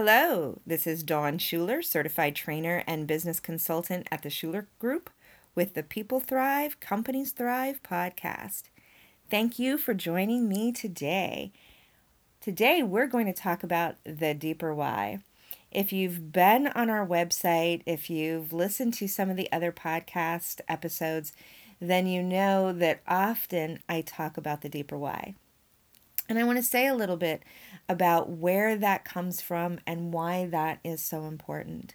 Hello, this is Dawn Shuler, certified trainer and business consultant at the Shuler Group with the People Thrive, Companies Thrive podcast. Thank you for joining me today. Today, we're going to talk about the deeper why. If you've been on our website, if you've listened to some of the other podcast episodes, then you know that often I talk about the deeper why. And I want to say a little bit about where that comes from and why that is so important.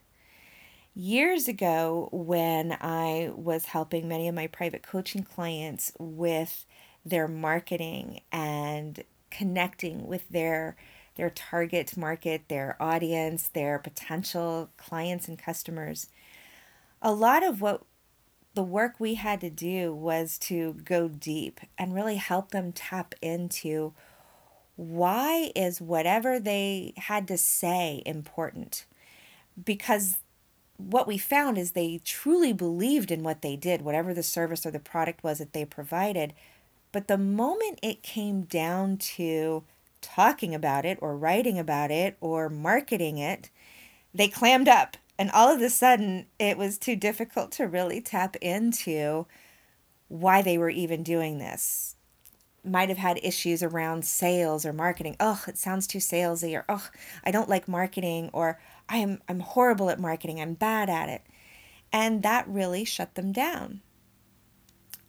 Years ago, when I was helping many of my private coaching clients with their marketing and connecting with their their target market, their audience, their potential clients and customers. A lot of what the work we had to do was to go deep and really help them tap into why is whatever they had to say important? Because what we found is they truly believed in what they did, whatever the service or the product was that they provided. But the moment it came down to talking about it or writing about it or marketing it, they clammed up. And all of a sudden, it was too difficult to really tap into why they were even doing this might have had issues around sales or marketing. Oh, it sounds too salesy or oh, I don't like marketing or I'm I'm horrible at marketing. I'm bad at it. And that really shut them down.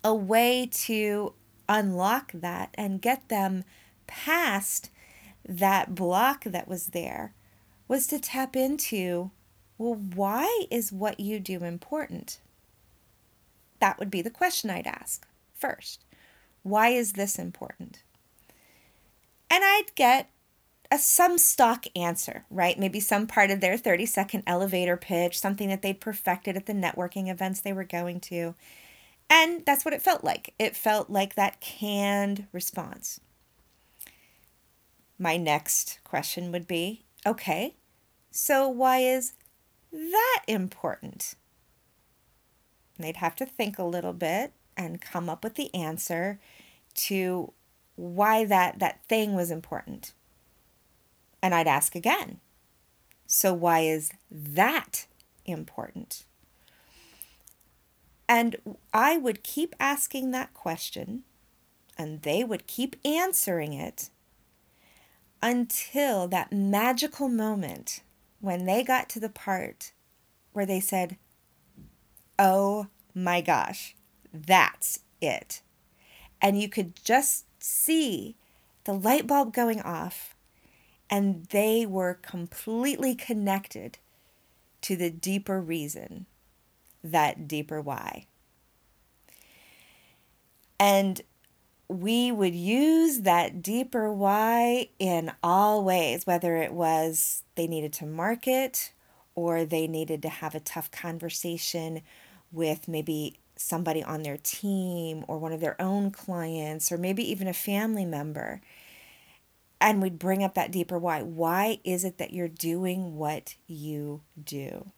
A way to unlock that and get them past that block that was there was to tap into well, why is what you do important? That would be the question I'd ask first. Why is this important? And I'd get a some stock answer, right? Maybe some part of their 30 second elevator pitch, something that they'd perfected at the networking events they were going to. And that's what it felt like. It felt like that canned response. My next question would be okay, so why is that important? And they'd have to think a little bit and come up with the answer to why that that thing was important. And I'd ask again. So why is that important? And I would keep asking that question and they would keep answering it until that magical moment when they got to the part where they said, Oh my gosh, that's it. And you could just see the light bulb going off, and they were completely connected to the deeper reason, that deeper why. And we would use that deeper why in all ways, whether it was they needed to market or they needed to have a tough conversation with maybe somebody on their team or one of their own clients or maybe even a family member. And we'd bring up that deeper why. Why is it that you're doing what you do?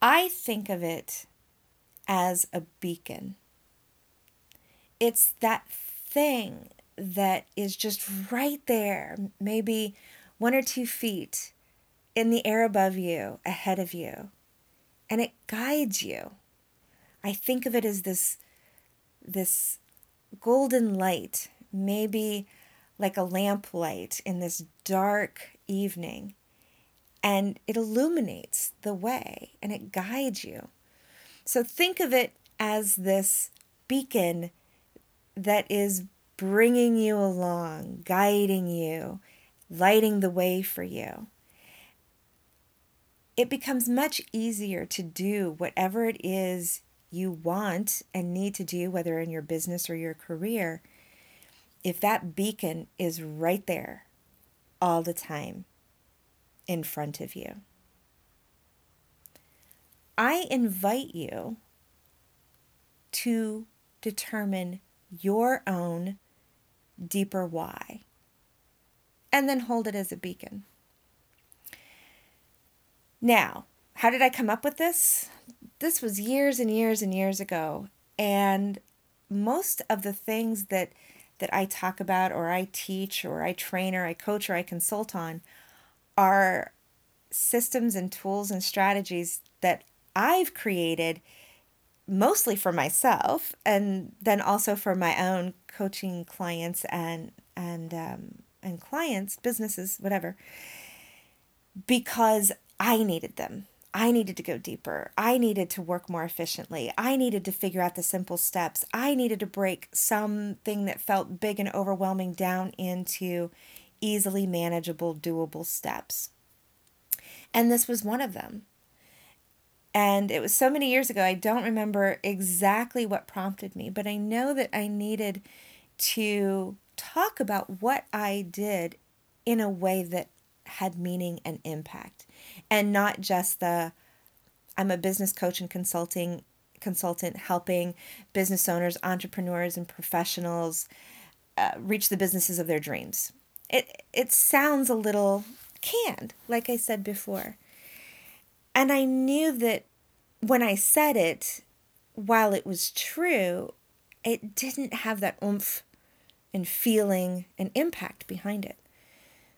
I think of it as a beacon. It's that thing that is just right there, maybe one or two feet in the air above you, ahead of you, and it guides you. I think of it as this this golden light, maybe like a lamplight in this dark evening. And it illuminates the way and it guides you. So think of it as this beacon that is bringing you along, guiding you, lighting the way for you. It becomes much easier to do whatever it is you want and need to do, whether in your business or your career, if that beacon is right there all the time in front of you. I invite you to determine your own deeper why and then hold it as a beacon. Now, how did I come up with this? This was years and years and years ago. And most of the things that that I talk about or I teach or I train or I coach or I consult on are systems and tools and strategies that I've created mostly for myself and then also for my own coaching clients and and um, and clients businesses whatever because I needed them. I needed to go deeper. I needed to work more efficiently. I needed to figure out the simple steps. I needed to break something that felt big and overwhelming down into easily manageable, doable steps. And this was one of them. And it was so many years ago, I don't remember exactly what prompted me, but I know that I needed to talk about what I did in a way that had meaning and impact and not just the I'm a business coach and consulting consultant helping business owners, entrepreneurs and professionals uh, reach the businesses of their dreams. It it sounds a little canned, like I said before. And I knew that when I said it, while it was true, it didn't have that oomph and feeling and impact behind it.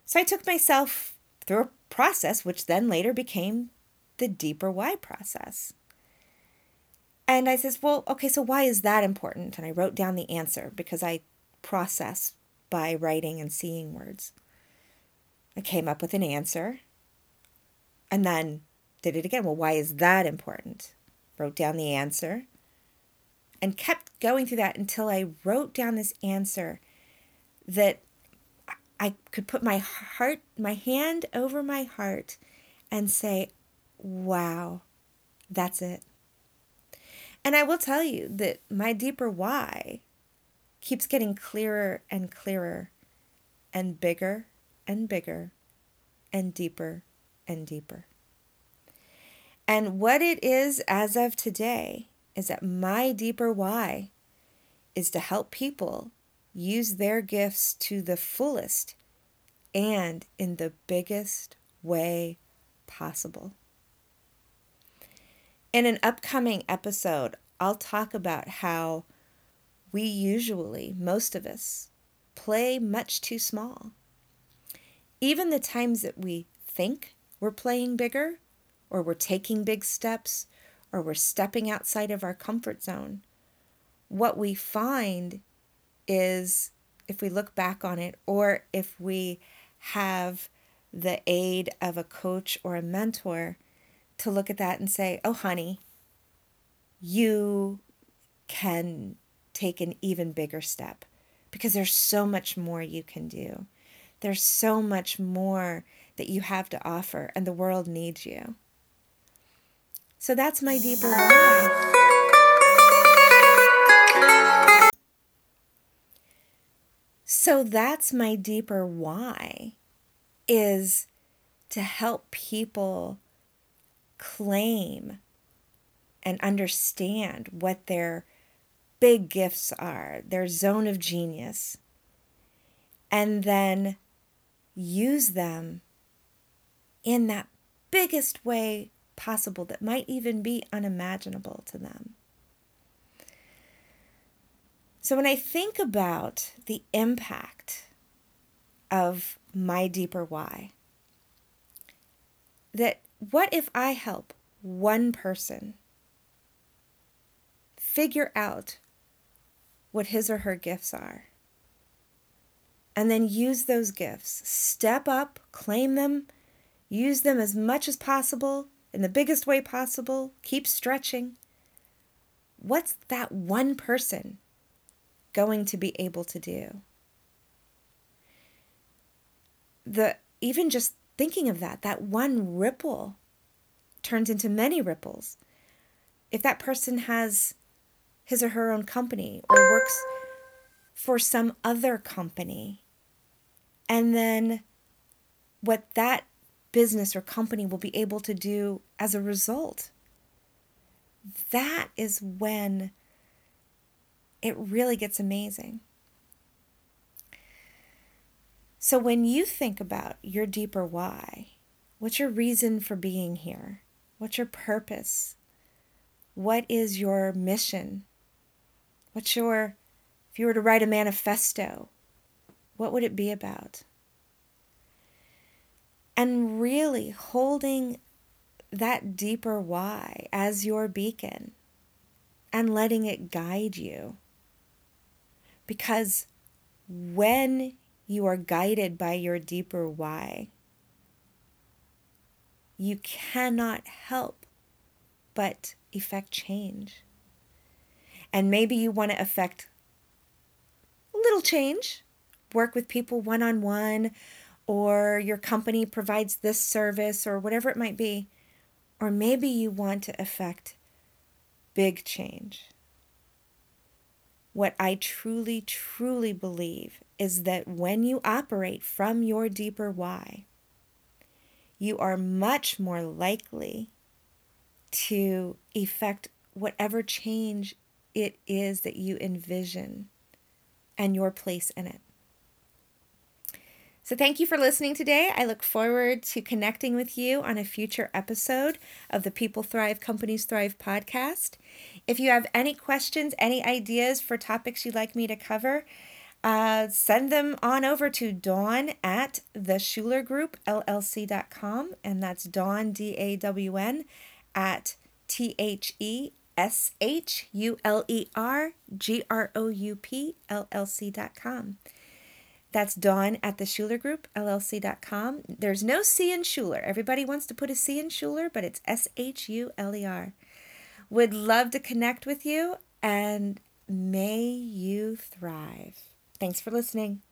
So I took myself through a process, which then later became the deeper why process. And I says, well, okay, so why is that important? And I wrote down the answer because I process by writing and seeing words. I came up with an answer and then did it again. Well, why is that important? Wrote down the answer and kept going through that until I wrote down this answer that I could put my heart, my hand over my heart and say, wow, that's it. And I will tell you that my deeper why keeps getting clearer and clearer and bigger and bigger and deeper and deeper. And what it is as of today is that my deeper why is to help people use their gifts to the fullest and in the biggest way possible. In an upcoming episode, I'll talk about how we usually, most of us, play much too small. Even the times that we think we're playing bigger, or we're taking big steps, or we're stepping outside of our comfort zone, what we find is if we look back on it, or if we have the aid of a coach or a mentor to look at that and say, oh, honey, you can take an even bigger step because there's so much more you can do. There's so much more that you have to offer, and the world needs you. So that's my deeper why. So that's my deeper why is to help people claim and understand what their big gifts are, their zone of genius, and then use them in that biggest way possible that might even be unimaginable to them. So when I think about the impact of my deeper why, that what if I help one person figure out what his or her gifts are? And then use those gifts, step up, claim them, use them as much as possible in the biggest way possible, keep stretching. What's that one person going to be able to do? The even just thinking of that, that one ripple turns into many ripples. If that person has his or her own company or works for some other company, and then what that business or company will be able to do as a result. That is when it really gets amazing. So, when you think about your deeper why, what's your reason for being here? What's your purpose? What is your mission? What's your, if you were to write a manifesto, what would it be about? and really holding that deeper why as your beacon and letting it guide you. Because when you are guided by your deeper why, you cannot help but effect change. And maybe you want to affect little change, work with people one on one, or your company provides this service, or whatever it might be. Or maybe you want to affect big change. What I truly, truly believe is that when you operate from your deeper why, you are much more likely to effect whatever change it is that you envision and your place in it. So, thank you for listening today. I look forward to connecting with you on a future episode of the People Thrive, Companies Thrive podcast. If you have any questions, any ideas for topics you'd like me to cover, uh, send them on over to Dawn at the Shuler Group LLC.com. And that's Dawn, D A W N, at T H E S H U L E R G R O U P L L C.com. That's Dawn at the Shuler Group, LLC.com. There's no C in Shuler. Everybody wants to put a C in Shuler, but it's S H U L E R. Would love to connect with you, and may you thrive. Thanks for listening.